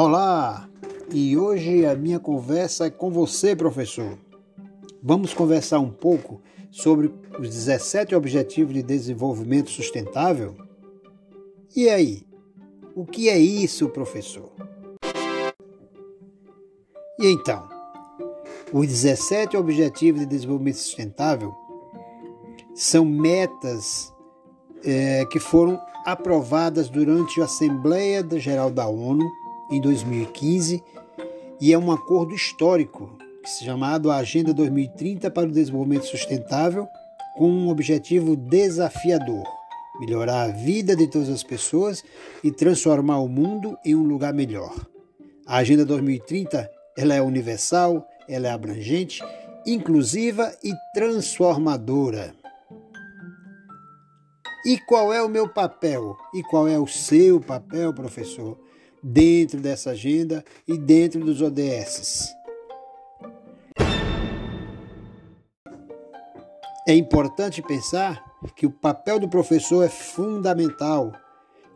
Olá! E hoje a minha conversa é com você, professor. Vamos conversar um pouco sobre os 17 Objetivos de Desenvolvimento Sustentável? E aí? O que é isso, professor? E então? Os 17 Objetivos de Desenvolvimento Sustentável são metas é, que foram aprovadas durante a Assembleia Geral da ONU em 2015 e é um acordo histórico chamado Agenda 2030 para o Desenvolvimento Sustentável, com um objetivo desafiador: melhorar a vida de todas as pessoas e transformar o mundo em um lugar melhor. A Agenda 2030 ela é universal, ela é abrangente, inclusiva e transformadora. E qual é o meu papel? E qual é o seu papel, professor, dentro dessa agenda e dentro dos ODSs? É importante pensar que o papel do professor é fundamental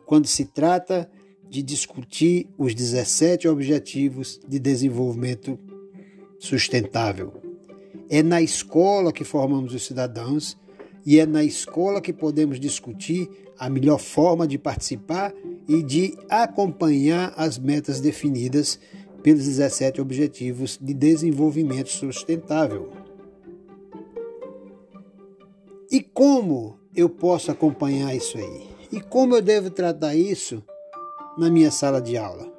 quando se trata de discutir os 17 Objetivos de Desenvolvimento Sustentável. É na escola que formamos os cidadãos e é na escola que podemos discutir a melhor forma de participar e de acompanhar as metas definidas pelos 17 Objetivos de Desenvolvimento Sustentável. E como eu posso acompanhar isso aí? E como eu devo tratar isso na minha sala de aula?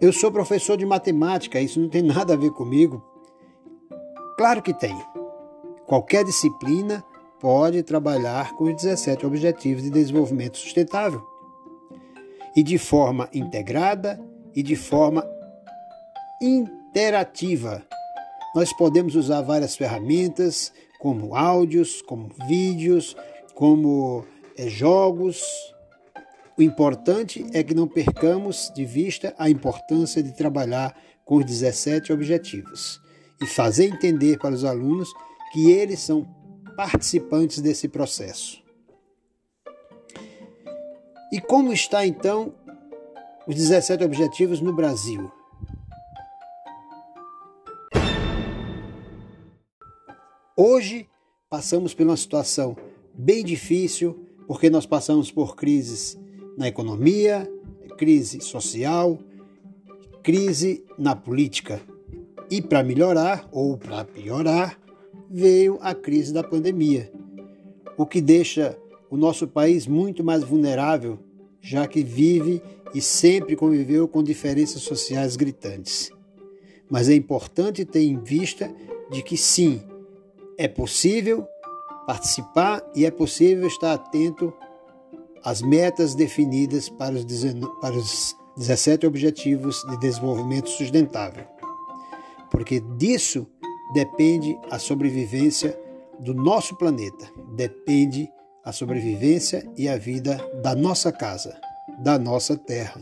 Eu sou professor de matemática, isso não tem nada a ver comigo. Claro que tem. Qualquer disciplina pode trabalhar com os 17 Objetivos de Desenvolvimento Sustentável. E de forma integrada e de forma interativa. Nós podemos usar várias ferramentas, como áudios, como vídeos, como é, jogos. O importante é que não percamos de vista a importância de trabalhar com os 17 objetivos e fazer entender para os alunos que eles são participantes desse processo. E como está então os 17 objetivos no Brasil? Hoje passamos por uma situação bem difícil, porque nós passamos por crises na economia, crise social, crise na política. E para melhorar ou para piorar, veio a crise da pandemia, o que deixa o nosso país muito mais vulnerável, já que vive e sempre conviveu com diferenças sociais gritantes. Mas é importante ter em vista de que sim, é possível participar e é possível estar atento às metas definidas para os, para os 17 Objetivos de Desenvolvimento Sustentável, porque disso depende a sobrevivência do nosso planeta, depende a sobrevivência e a vida da nossa casa, da nossa terra.